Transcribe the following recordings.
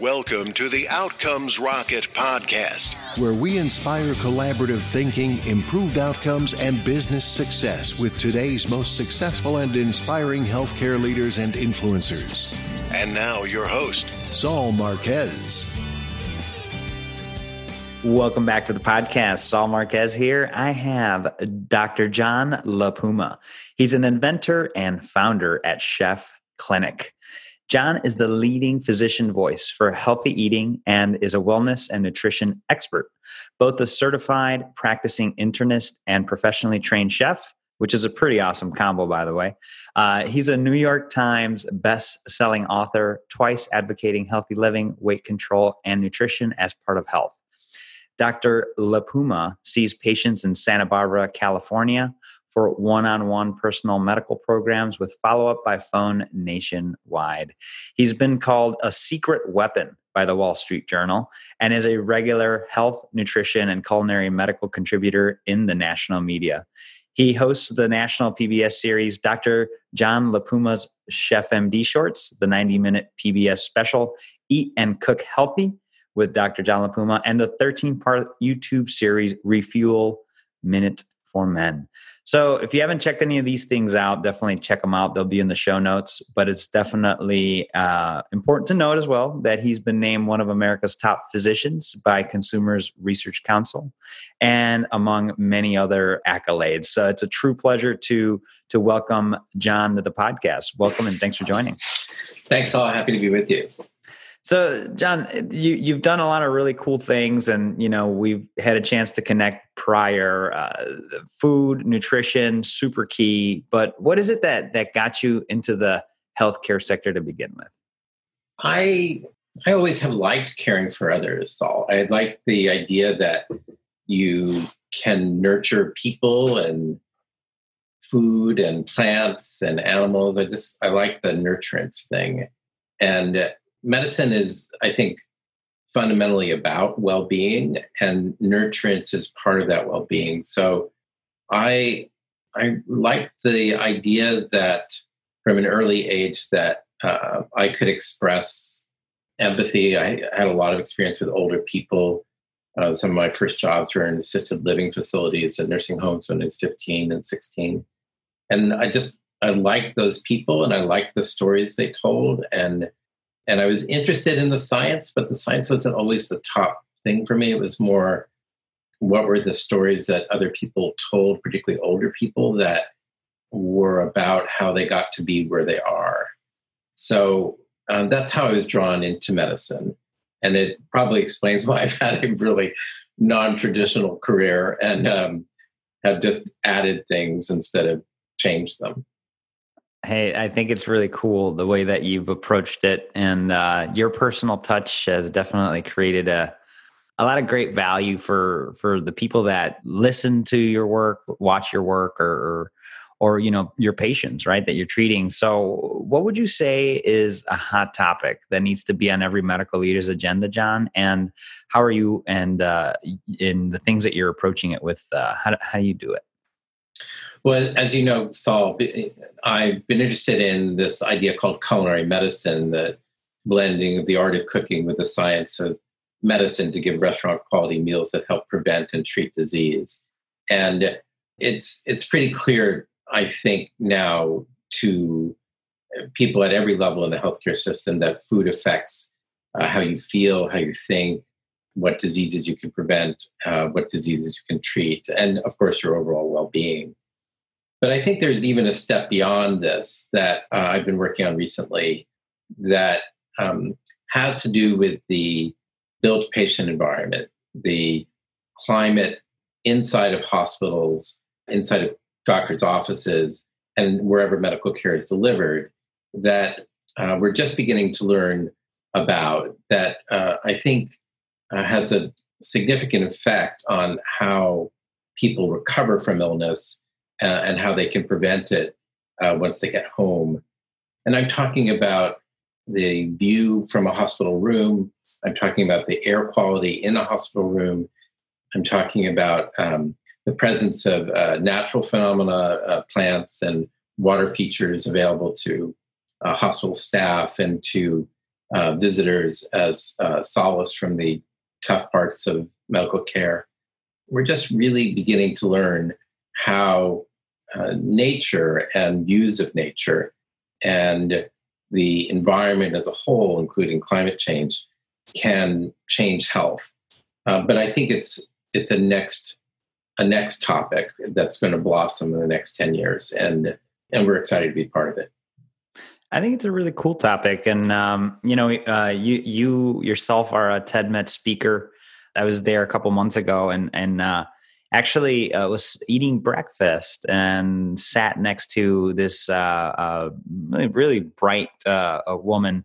Welcome to the Outcomes Rocket podcast, where we inspire collaborative thinking, improved outcomes, and business success with today's most successful and inspiring healthcare leaders and influencers. And now, your host, Saul Marquez. Welcome back to the podcast. Saul Marquez here. I have Dr. John LaPuma. He's an inventor and founder at Chef Clinic. John is the leading physician voice for healthy eating and is a wellness and nutrition expert, both a certified practicing internist and professionally trained chef, which is a pretty awesome combo, by the way. Uh, he's a New York Times best-selling author, twice advocating healthy living, weight control, and nutrition as part of health. Dr. LaPuma sees patients in Santa Barbara, California, for one on one personal medical programs with follow up by phone nationwide. He's been called a secret weapon by the Wall Street Journal and is a regular health, nutrition, and culinary medical contributor in the national media. He hosts the national PBS series Dr. John LaPuma's Chef MD Shorts, the 90 minute PBS special Eat and Cook Healthy with Dr. John LaPuma, and the 13 part YouTube series Refuel Minute for Men. So if you haven't checked any of these things out, definitely check them out. They'll be in the show notes. But it's definitely uh, important to note as well that he's been named one of America's top physicians by Consumers Research Council, and among many other accolades. So it's a true pleasure to to welcome John to the podcast. Welcome and thanks for joining. Thanks, Saul. Happy to be with you. So, John, you you've done a lot of really cool things, and you know we've had a chance to connect prior. Uh, food, nutrition, super key. But what is it that that got you into the healthcare sector to begin with? I I always have liked caring for others, Saul. I like the idea that you can nurture people and food and plants and animals. I just I like the nurturance thing, and medicine is, I think, fundamentally about well-being, and nurturance is part of that well-being. So, I I like the idea that from an early age that uh, I could express empathy. I had a lot of experience with older people. Uh, some of my first jobs were in assisted living facilities and nursing homes when I was 15 and 16. And I just, I liked those people and I liked the stories they told. And and I was interested in the science, but the science wasn't always the top thing for me. It was more what were the stories that other people told, particularly older people, that were about how they got to be where they are. So um, that's how I was drawn into medicine. And it probably explains why I've had a really non traditional career and um, have just added things instead of changed them. Hey, I think it's really cool the way that you've approached it, and uh, your personal touch has definitely created a a lot of great value for for the people that listen to your work, watch your work, or or, or you know your patients, right? That you're treating. So, what would you say is a hot topic that needs to be on every medical leader's agenda, John? And how are you and uh, in the things that you're approaching it with? Uh, how how do you do it? Well, as you know, Saul, I've been interested in this idea called culinary medicine, the blending of the art of cooking with the science of medicine to give restaurant quality meals that help prevent and treat disease. And it's it's pretty clear, I think, now to people at every level in the healthcare system that food affects uh, how you feel, how you think, what diseases you can prevent, uh, what diseases you can treat, and of course your overall well-being. But I think there's even a step beyond this that uh, I've been working on recently that um, has to do with the built patient environment, the climate inside of hospitals, inside of doctors' offices, and wherever medical care is delivered that uh, we're just beginning to learn about that uh, I think uh, has a significant effect on how people recover from illness uh, and how they can prevent it uh, once they get home. And I'm talking about the view from a hospital room. I'm talking about the air quality in a hospital room. I'm talking about um, the presence of uh, natural phenomena, uh, plants, and water features available to uh, hospital staff and to uh, visitors as solace from the tough parts of medical care. We're just really beginning to learn how uh, nature and views of nature and the environment as a whole, including climate change, can change health. Uh, but I think it's it's a next a next topic that's going to blossom in the next ten years, and and we're excited to be part of it. I think it's a really cool topic, and um, you know, uh, you you yourself are a TEDMED speaker. I was there a couple months ago, and and uh, actually uh, was eating breakfast and sat next to this uh, uh, really really bright uh, woman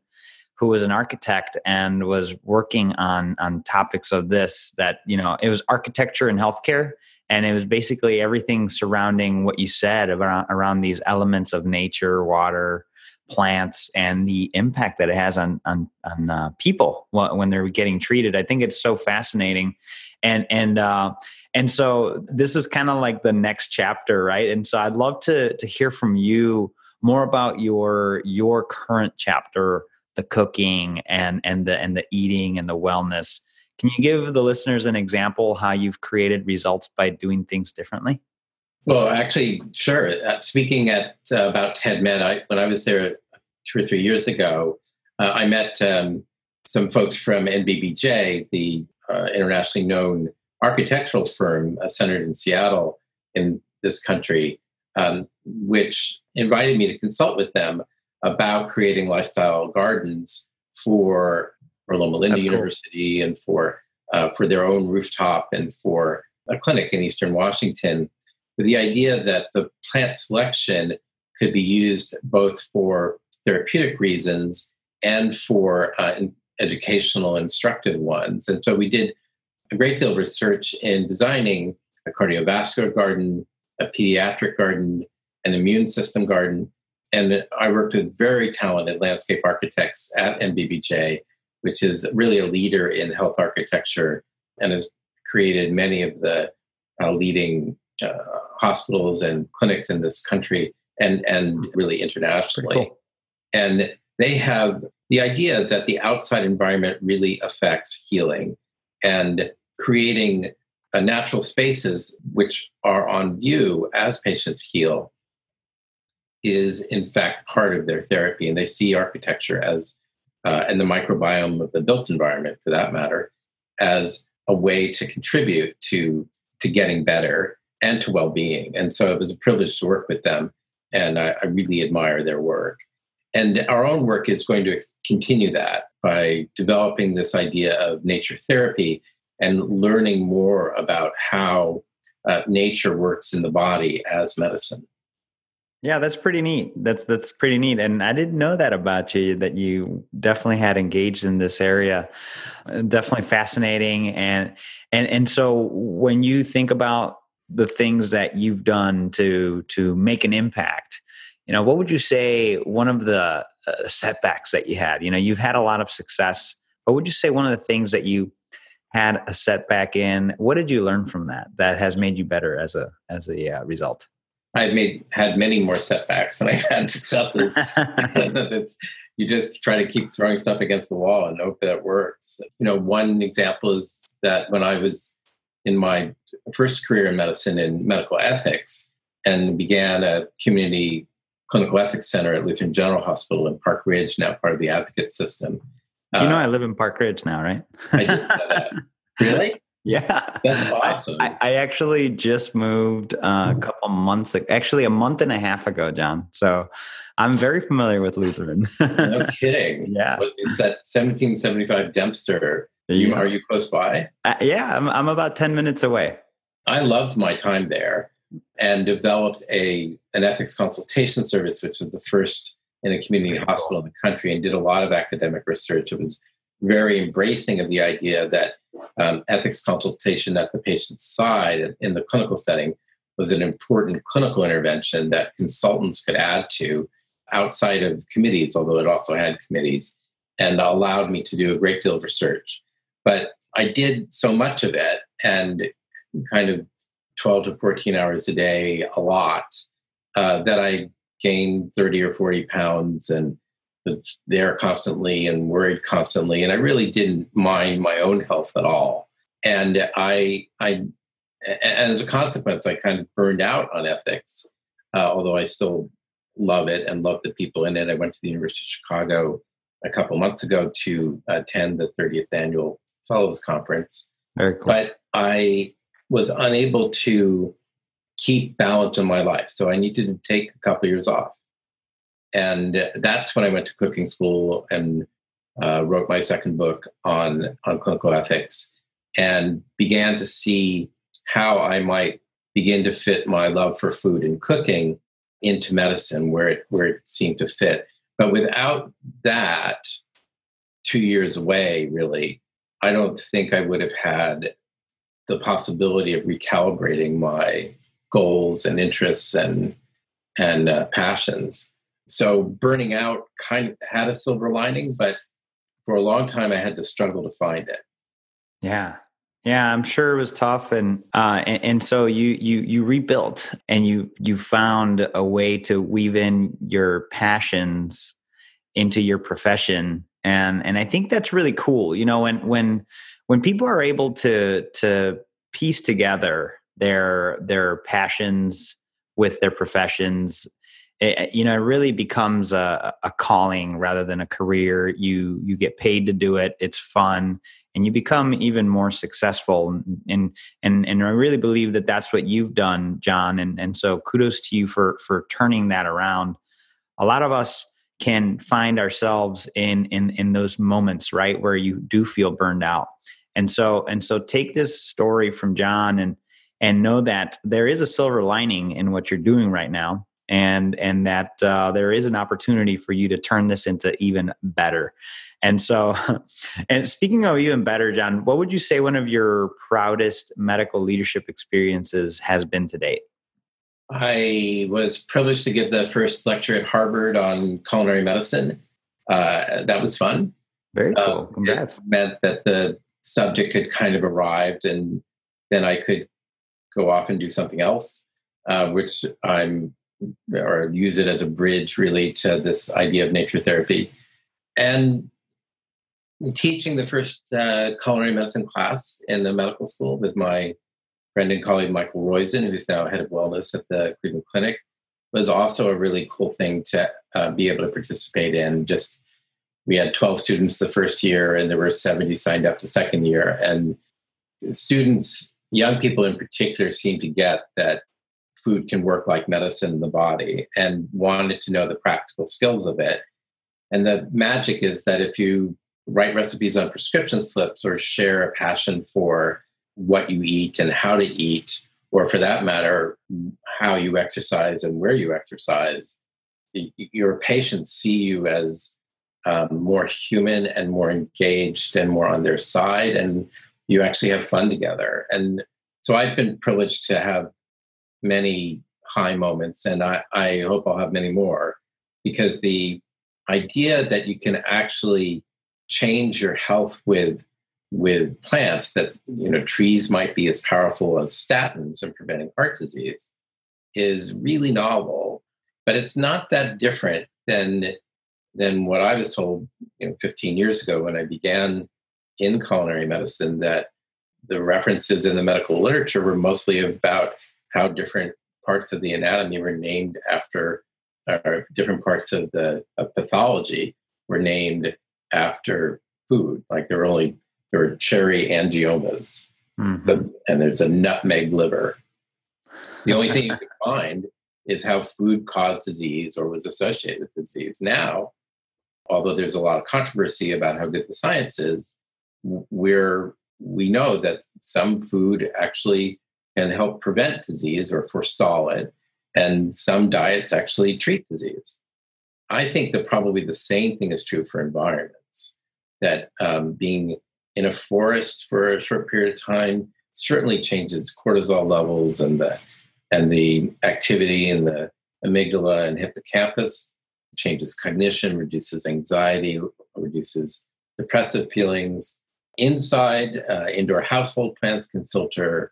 who was an architect and was working on on topics of this. That you know, it was architecture and healthcare and it was basically everything surrounding what you said about around these elements of nature water plants and the impact that it has on on, on uh, people when they're getting treated. I think it's so fascinating, and and uh, and so this is kind of like the next chapter, right? And so I'd love to to hear from you more about your your current chapter, the cooking and and the and the eating and the wellness. Can you give the listeners an example how you've created results by doing things differently? Well, actually, sure. Uh, speaking at uh, about TEDMED, I, when I was there two or three years ago, uh, I met um, some folks from NBBJ, the uh, internationally known architectural firm uh, centered in Seattle in this country, um, which invited me to consult with them about creating lifestyle gardens for, for Loma Linda That's University cool. and for uh, for their own rooftop and for a clinic in Eastern Washington the idea that the plant selection could be used both for therapeutic reasons and for uh, educational, instructive ones. And so we did a great deal of research in designing a cardiovascular garden, a pediatric garden, an immune system garden. And I worked with very talented landscape architects at NBBJ, which is really a leader in health architecture and has created many of the uh, leading uh, hospitals and clinics in this country and and really internationally. Cool. And they have the idea that the outside environment really affects healing and creating uh, natural spaces which are on view as patients heal is in fact part of their therapy and they see architecture as uh, and the microbiome of the built environment for that matter as a way to contribute to to getting better and to well-being. And so it was a privilege to work with them, and I, I really admire their work. And our own work is going to continue that by developing this idea of nature therapy and learning more about how uh, nature works in the body as medicine. Yeah, that's pretty neat. That's that's pretty neat, and I didn't know that about you. That you definitely had engaged in this area. Uh, definitely fascinating, and and and so when you think about the things that you've done to to make an impact you know what would you say one of the uh, setbacks that you had? You know you've had a lot of success what would you say one of the things that you had a setback in? What did you learn from that that has made you better as a as a uh, result? I've made had many more setbacks than i've had successes. You just try to keep throwing stuff against the wall and hope that works. You know one example is that when i was in my first career in medicine in medical ethics and began a community clinical ethics center at Lutheran General Hospital in Park Ridge, now part of the advocate system. You know, uh, I live in Park Ridge now, right? I did that. Really? Yeah, that's awesome. I, I actually just moved uh, a couple months, actually a month and a half ago, John. So I'm very familiar with Lutheran. no kidding. Yeah, it's that 1775 Dempster you, are you close by? Uh, yeah, I'm, I'm about 10 minutes away. I loved my time there and developed a an ethics consultation service, which was the first in a community hospital cool. in the country, and did a lot of academic research. It was very embracing of the idea that um, ethics consultation at the patient's side in the clinical setting was an important clinical intervention that consultants could add to outside of committees, although it also had committees, and allowed me to do a great deal of research. But I did so much of it and kind of 12 to 14 hours a day, a lot, uh, that I gained 30 or 40 pounds and was there constantly and worried constantly, and I really didn't mind my own health at all. And I, I, and as a consequence, I kind of burned out on ethics, uh, although I still love it and love the people in it. I went to the University of Chicago a couple months ago to attend the 30th annual Fellows Conference. Very cool. But I was unable to keep balance in my life. So I needed to take a couple of years off. And that's when I went to cooking school and uh, wrote my second book on, on clinical ethics and began to see how I might begin to fit my love for food and cooking into medicine where it, where it seemed to fit. But without that, two years away, really, I don't think I would have had the possibility of recalibrating my goals and interests and and uh, passions. So burning out kind of had a silver lining, but for a long time I had to struggle to find it. Yeah. Yeah, I'm sure it was tough, and, uh, and and so you you you rebuilt, and you you found a way to weave in your passions into your profession, and and I think that's really cool. You know, when when when people are able to to piece together their their passions with their professions it, you know it really becomes a, a calling rather than a career. You you get paid to do it. It's fun. And you become even more successful. And and and i really believe that that's what you've done john. And and so kudos to you for for turning that around. A lot of us can find ourselves in in in those moments right where you do feel burned out. And so and so take this story from john and and know that there is a silver lining in what you're doing right now and and that uh, there is an opportunity for you to turn this into even better. And so and speaking of even better john what would you say one of your proudest medical leadership experiences has been to date i was privileged to give the first lecture at harvard on culinary medicine. Uh, that was fun. Very uh, cool. congrats. it meant that the subject had kind of arrived and then i could go off and do something else, uh, which I'm or use it as a bridge really to this idea of nature therapy. And teaching the first uh, culinary medicine class in the medical school with my friend and colleague Michael Roizen, who's now head of wellness at the Cleveland Clinic, was also a really cool thing to uh, be able to participate in. Just we had 12 students the first year, and there were 70 signed up the second year, and students young people in particular seem to get that food can work like medicine in the body and wanted to know the practical skills of it. And the magic is that if you write recipes on prescription slips or share a passion for what you eat and how to eat, or for that matter, how you exercise and where you exercise, your patients see you as um, more human and more engaged and more on their side. And you actually have fun together. And so I've been privileged to have many high moments, and I, I hope I'll have many more because the idea that you can actually change your health with with plants that you know trees might be as powerful as statins in preventing heart disease is really novel but it's not that different than than what i was told you know 15 years ago when i began in culinary medicine that the references in the medical literature were mostly about how different parts of the anatomy were named after, or different parts of the of pathology were named after food. Like there were only there were cherry angiomas, mm-hmm. and there's a nutmeg liver. The only thing you can find is how food caused disease or was associated with disease. Now, although there's a lot of controversy about how good the science is, we're we know that some food actually can help prevent disease or forestall it, and some diets actually treat disease. I think that probably the same thing is true for environments. That um, being in a forest for a short period of time certainly changes cortisol levels and the and the activity in the amygdala and hippocampus changes cognition reduces anxiety reduces depressive feelings inside, uh, indoor household plants can filter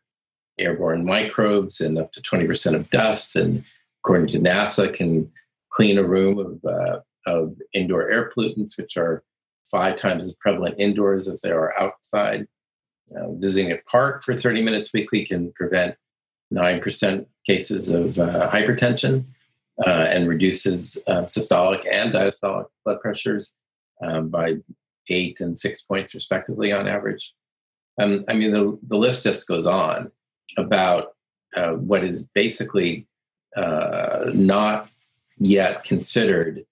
airborne microbes and up to 20% of dust. And according to NASA, can clean a room of, uh, of indoor air pollutants, which are five times as prevalent indoors as they are outside. Uh, visiting a park for 30 minutes weekly can prevent 9% cases of uh, hypertension uh, and reduces uh, systolic and diastolic blood pressures um, by eight and six points, respectively, on average. Um, I mean, the, the list just goes on about uh, what is basically not yet considered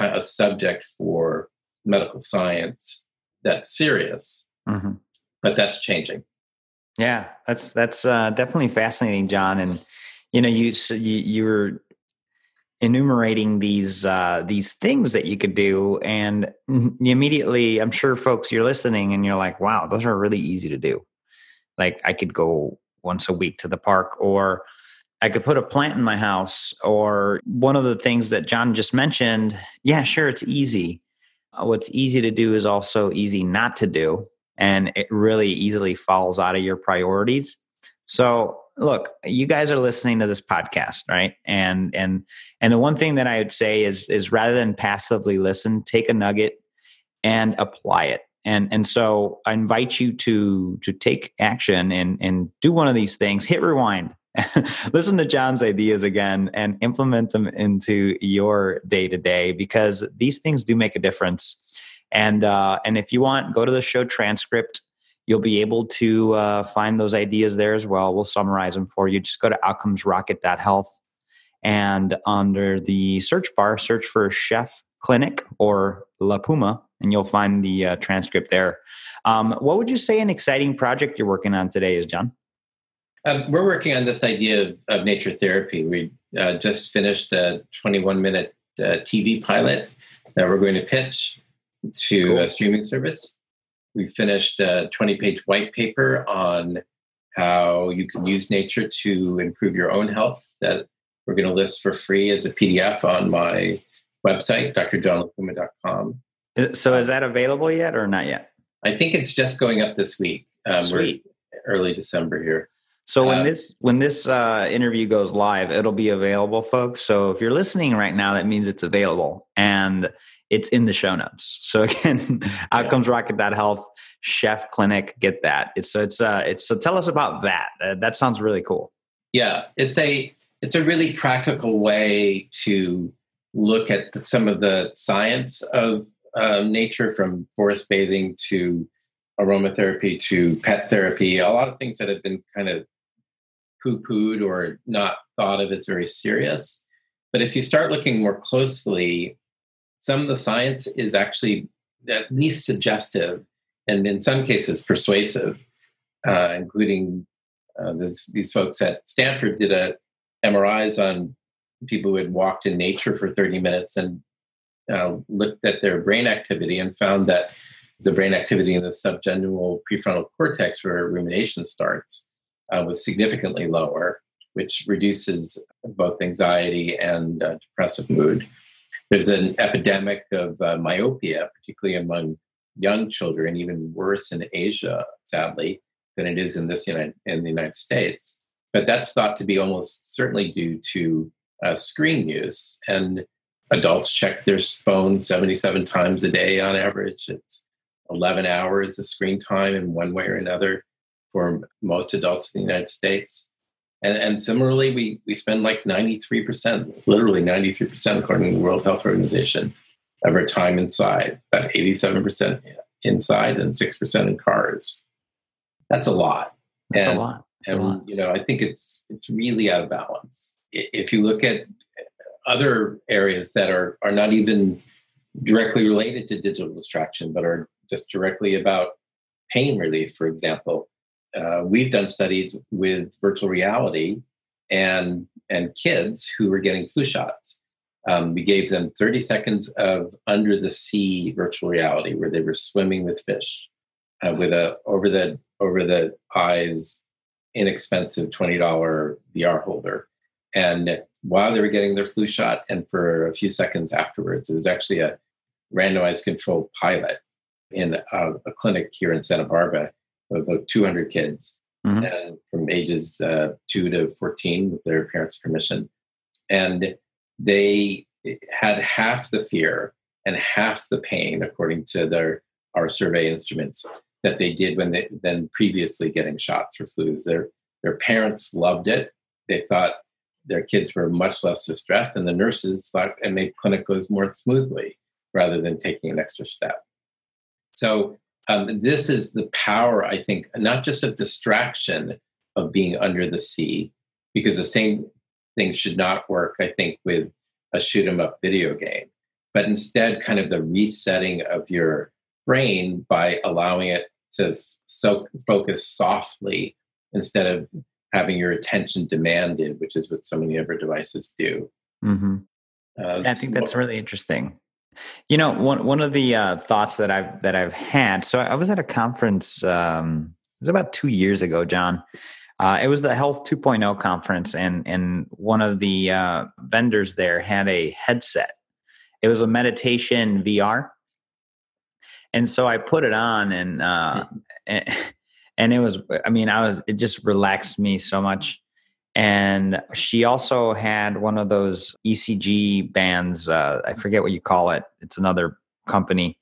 a subject for medical science that's serious, mm-hmm. but that's changing. Yeah, that's that's uh, definitely fascinating, John. And you know, you you, you were enumerating these uh, these things that you could do, and immediately, I'm sure folks you're listening, and you're like, "Wow, those are really easy to do." Like I could go once a week to the park, or I could put a plant in my house, or one of the things that John just mentioned. Yeah, sure, it's easy. Uh, what's easy to do is also easy not to do, and it really easily falls out of your priorities. So look, you guys are listening to this podcast, right? And and and the one thing that I would say is is rather than passively listen, take a nugget and apply it. And and so I invite you to to take action and and do one of these things. Hit rewind. listen to John's ideas again and implement them into your day to day because these things do make a difference. And uh, and if you want, go to the show transcript You'll be able to uh, find those ideas there as well. We'll summarize them for you. Just go to outcomesrocket.health and under the search bar, search for Chef Clinic or La Puma, and you'll find the uh, transcript there. Um, what would you say an exciting project you're working on today is, John? Um, we're working on this idea of, of nature therapy. We uh, just finished a 21 minute uh, TV pilot that we're going to pitch to cool. a streaming service. We finished a 20 page white paper on how you can use nature to improve your own health that we're going to list for free as a PDF on my website, drjohnlapuma.com. So is that available yet or not yet? I think it's just going up this week. Um, Sweet. early December here. So when this when this uh, interview goes live, it'll be available, folks. So if you're listening right now, that means it's available and it's in the show notes. So again, outcomes rocket That health chef clinic, get that. It's so it's uh it's so tell us about that. Uh, that sounds really cool. Yeah, it's a it's a really practical way to look at some of the science of uh, nature, from forest bathing to aromatherapy to pet therapy. A lot of things that have been kind of poo pooed or not thought of as very serious. But if you start looking more closely, some of the science is actually at least suggestive and in some cases persuasive, uh, including uh, this, these folks at Stanford did a MRIs on people who had walked in nature for 30 minutes and uh, looked at their brain activity and found that the brain activity in the subgenual prefrontal cortex, where rumination starts, uh, was significantly lower, which reduces both anxiety and uh, depressive mood. There's an epidemic of uh, myopia, particularly among young children, even worse in Asia, sadly, than it is in this United, in the United States. But that's thought to be almost certainly due to uh, screen use. And adults check their phone 77 times a day on average. It's 11 hours of screen time in one way or another for most adults in the United States. And, and similarly, we, we spend like 93%, literally 93%, according to the World Health Organization, of our time inside, about 87% inside and 6% in cars. That's a lot. That's and, a lot. That's and, a lot. you know, I think it's, it's really out of balance. If you look at other areas that are, are not even directly related to digital distraction, but are just directly about pain relief, for example, uh, we've done studies with virtual reality and and kids who were getting flu shots. Um, we gave them 30 seconds of under the sea virtual reality where they were swimming with fish uh, with a over the over the eyes inexpensive $20 VR holder. And while they were getting their flu shot and for a few seconds afterwards, it was actually a randomized controlled pilot in a, a clinic here in Santa Barbara about 200 kids mm-hmm. and from ages uh, 2 to 14 with their parents' permission. And they had half the fear and half the pain, according to their our survey instruments, that they did when they then previously getting shots for flus. Their their parents loved it. They thought their kids were much less distressed, and the nurses thought it made clinic goes more smoothly rather than taking an extra step. So um, this is the power, I think, not just of distraction of being under the sea, because the same thing should not work, I think, with a shoot 'em up video game, but instead, kind of the resetting of your brain by allowing it to so focus softly instead of having your attention demanded, which is what so many other devices do. Mm-hmm. Uh, I think that's really interesting. You know, one one of the uh, thoughts that I've that I've had. So I was at a conference. Um, it was about two years ago, John. Uh, it was the Health 2.0 conference, and and one of the uh, vendors there had a headset. It was a meditation VR, and so I put it on, and uh, and, and it was. I mean, I was. It just relaxed me so much. And she also had one of those ECG bands. Uh, I forget what you call it. It's another company,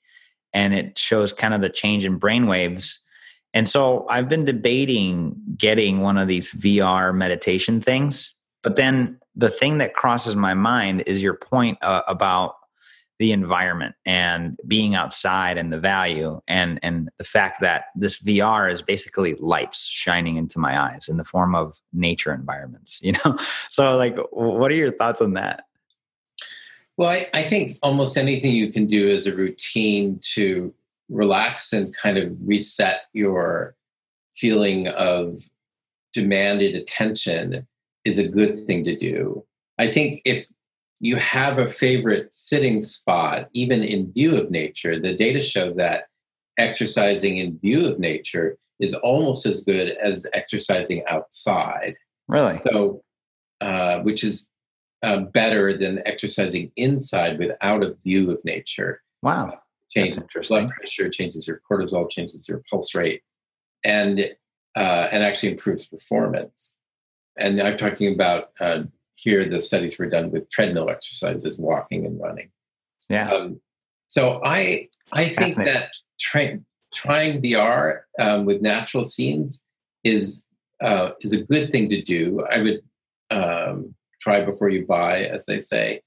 and it shows kind of the change in brain waves. And so I've been debating getting one of these VR meditation things. But then the thing that crosses my mind is your point uh, about the environment and being outside and the value and and the fact that this VR is basically lights shining into my eyes in the form of nature environments you know? So like what are your thoughts on that? Well I, I think almost anything you can do as a routine to relax and kind of reset your feeling of demanded attention is a good thing to do. I think if you have a favorite sitting spot, even in view of nature, the data show that exercising in view of nature is almost as good as exercising outside. Really? So, uh, which is uh, better than exercising inside without a view of nature. Wow. Uh, changes blood pressure, changes your cortisol, changes your pulse rate, and uh, and actually improves performance. And I'm talking about uh, here the studies were done with treadmill exercises, walking and running. Yeah. Um, so I I think that try, trying VR um, with natural scenes is uh, is a good thing to do. I would um, try before you buy, as they say.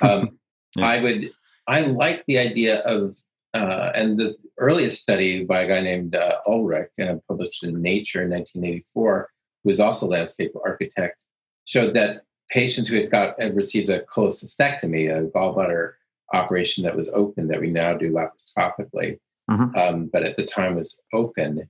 Um, yeah. I would. I like the idea of uh, and the earliest study by a guy named uh, Ulrich, uh, published in Nature in 1984, who was also a landscape architect, showed that patients who had got had received a cholecystectomy, a gallbladder operation that was open that we now do laparoscopically, mm-hmm. um, but at the time was open,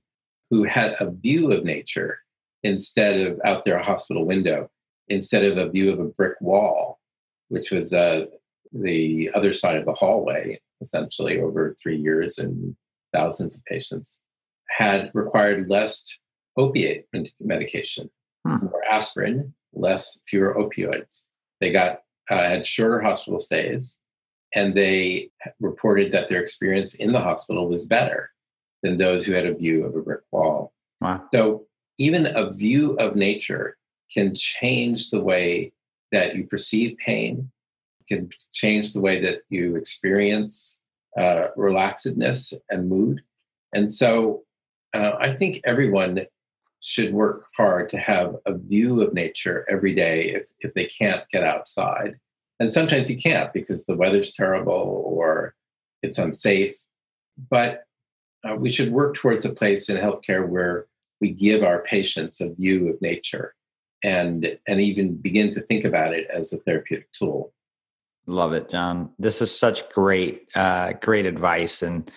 who had a view of nature instead of out there a hospital window, instead of a view of a brick wall, which was uh, the other side of the hallway, essentially over three years and thousands of patients, had required less opiate medication, hmm. more aspirin, less fewer opioids. They got uh, had shorter hospital stays, and they reported that their experience in the hospital was better than those who had a view of a brick wall. Wow. So even a view of nature can change the way that you perceive pain, can change the way that you experience uh, relaxedness and mood. And so uh, I think everyone should work hard to have a view of nature every day if, if they can't get outside. And sometimes you can't because the weather's terrible or it's unsafe. But uh, we should work towards a place in healthcare where we give our patients a view of nature and and even begin to think about it as a therapeutic tool. Love it, John. This is such great, uh, great advice, and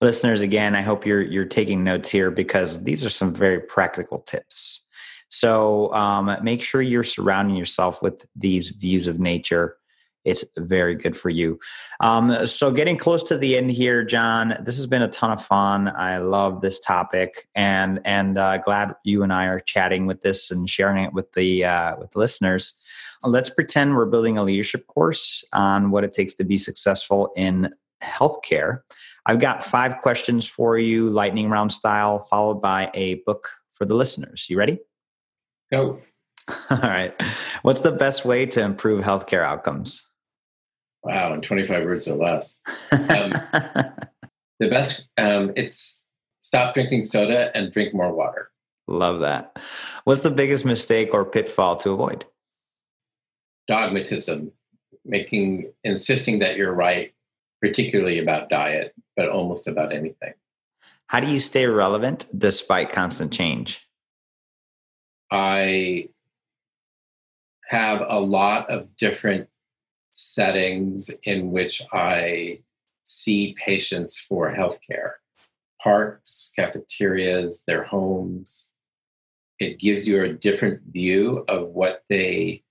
listeners again i hope you're you're taking notes here because these are some very practical tips. So um, make sure you're surrounding yourself with these views of nature. It's very good for you. Um, so getting close to the end here john this has been a ton of fun. I love this topic and and uh, glad you and i are chatting with this and sharing it with the uh, with the listeners. Let's pretend we're building a leadership course on what it takes to be successful in healthcare I've got five questions for you, lightning round style, followed by a book for the listeners. You ready? Go. All right. What's the best way to improve healthcare outcomes? Wow, in 25 words or less. Um, the best, um, it's stop drinking soda and drink more water. Love that. What's the biggest mistake or pitfall to avoid? Dogmatism, making, insisting that you're right, particularly about diet, but almost about anything. How do you stay relevant despite constant change? I have a lot of different settings in which I see patients for healthcare parks, cafeterias, their homes. It gives you a different view of what they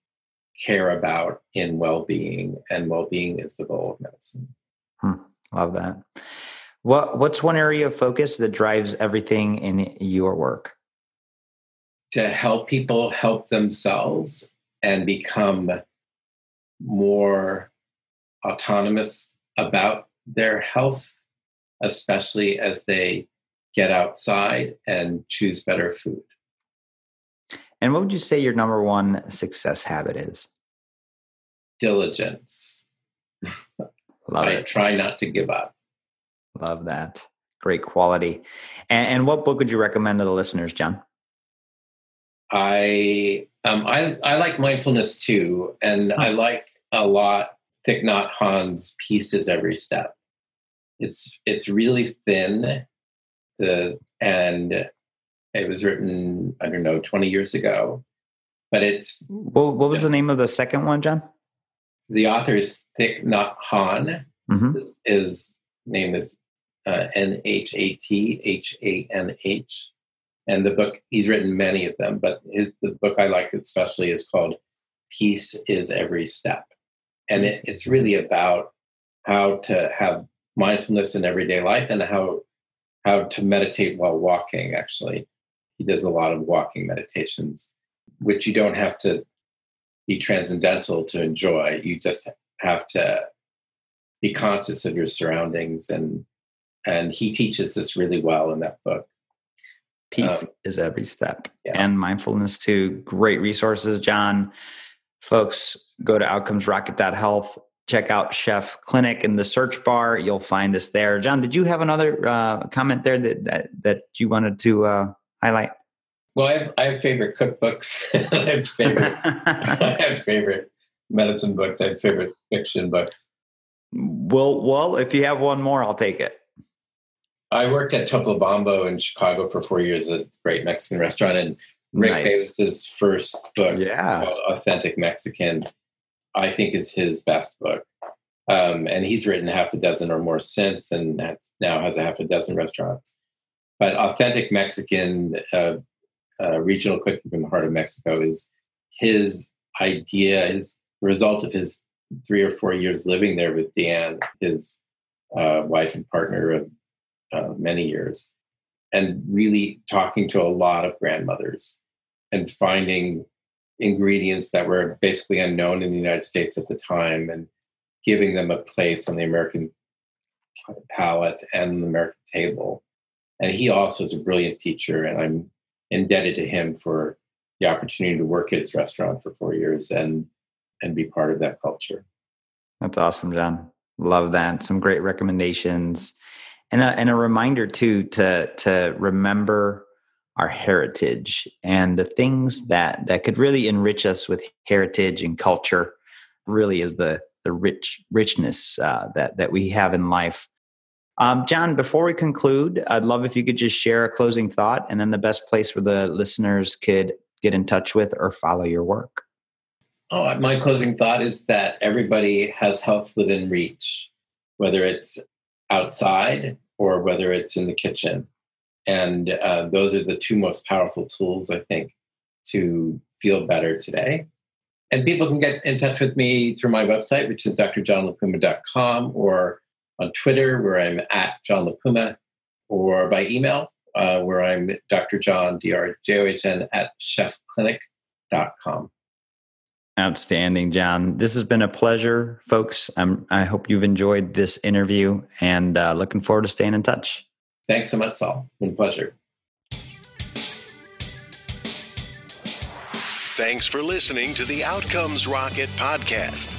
care about in well being, and well being is the goal of medicine. Hmm, love that. What, what's one area of focus that drives everything in your work? To help people help themselves and become more autonomous about their health, especially as they get outside and choose better food. And what would you say your number one success habit is? Diligence. Love I it. try not to give up. Love that. Great quality. And, and what book would you recommend to the listeners, John? I um, I I like mindfulness too, and I like a lot Thich Nhat Hanh's Peace is Every Step. It's it's really thin, the and it was written I don't know twenty years ago, but it's What, what was the name of the second one, John? The author is Thich Nhat Hanh. Mm-hmm. His, his name is uh, N H A T H A N H. And the book, he's written many of them, but his, the book I like especially is called Peace is Every Step. And it, it's really about how to have mindfulness in everyday life and how how to meditate while walking actually he does a lot of walking meditations which you don't have to be transcendental to enjoy you just have to be conscious of your surroundings and and he teaches this really well in that book Peace Um, is every step. yeah. And mindfulness too. Great resources, John. Folks, go to outcomesrocket.health. Check out Chef Clinic in the search bar. You'll find us there. John, did you have another uh, comment there that, that that you wanted to uh, highlight? Well i have i have favorite cookbooks i have favorite i have favorite medicine books i have favorite fiction books well, well, if you have one more, I'll take it. I worked at Topolobampo in Chicago for four years, at a great Mexican restaurant, and Rick Nice. Bayless's first book, Yeah. Authentic Mexican, I think is his best book. Um, and he's written half a dozen or more since, and has- now has a half a dozen restaurants. But Authentic Mexican, uh, uh, regional cooking from the heart of Mexico, is his idea, his result of his three or four years living there with Deann, his uh, wife and partner of uh, many years, and really talking to a lot of grandmothers and finding ingredients that were basically unknown in the United States at the time and giving them a place on the American palate and the American table. And he also is a brilliant teacher, and I'm indebted to him for the opportunity to work at his restaurant for four years and and be part of that culture. That's awesome, John. Love that. Some great recommendations, and a, and a reminder too to to remember our heritage and the things that that could really enrich us with heritage and culture. Really, is the the rich richness uh, that that we have in life. Um, John, before we conclude, I'd love if you could just share a closing thought, and then the best place where the listeners could get in touch with or follow your work. Oh, my closing thought is that everybody has health within reach, whether it's outside or whether it's in the kitchen. And uh, those are the two most powerful tools, I think, to feel better today. And people can get in touch with me through my website, which is drjohnlapuma.com, or on Twitter, where I'm at John Lapuma, or by email, uh, where I'm Dr. John, D-R-J-O-H-N, at chefclinic.com. Outstanding, John. This has been a pleasure, folks. I'm, I hope you've enjoyed this interview and uh, looking forward to staying in touch. Thanks so much, Saul. It's been a pleasure. Thanks for listening to the Outcomes Rocket podcast.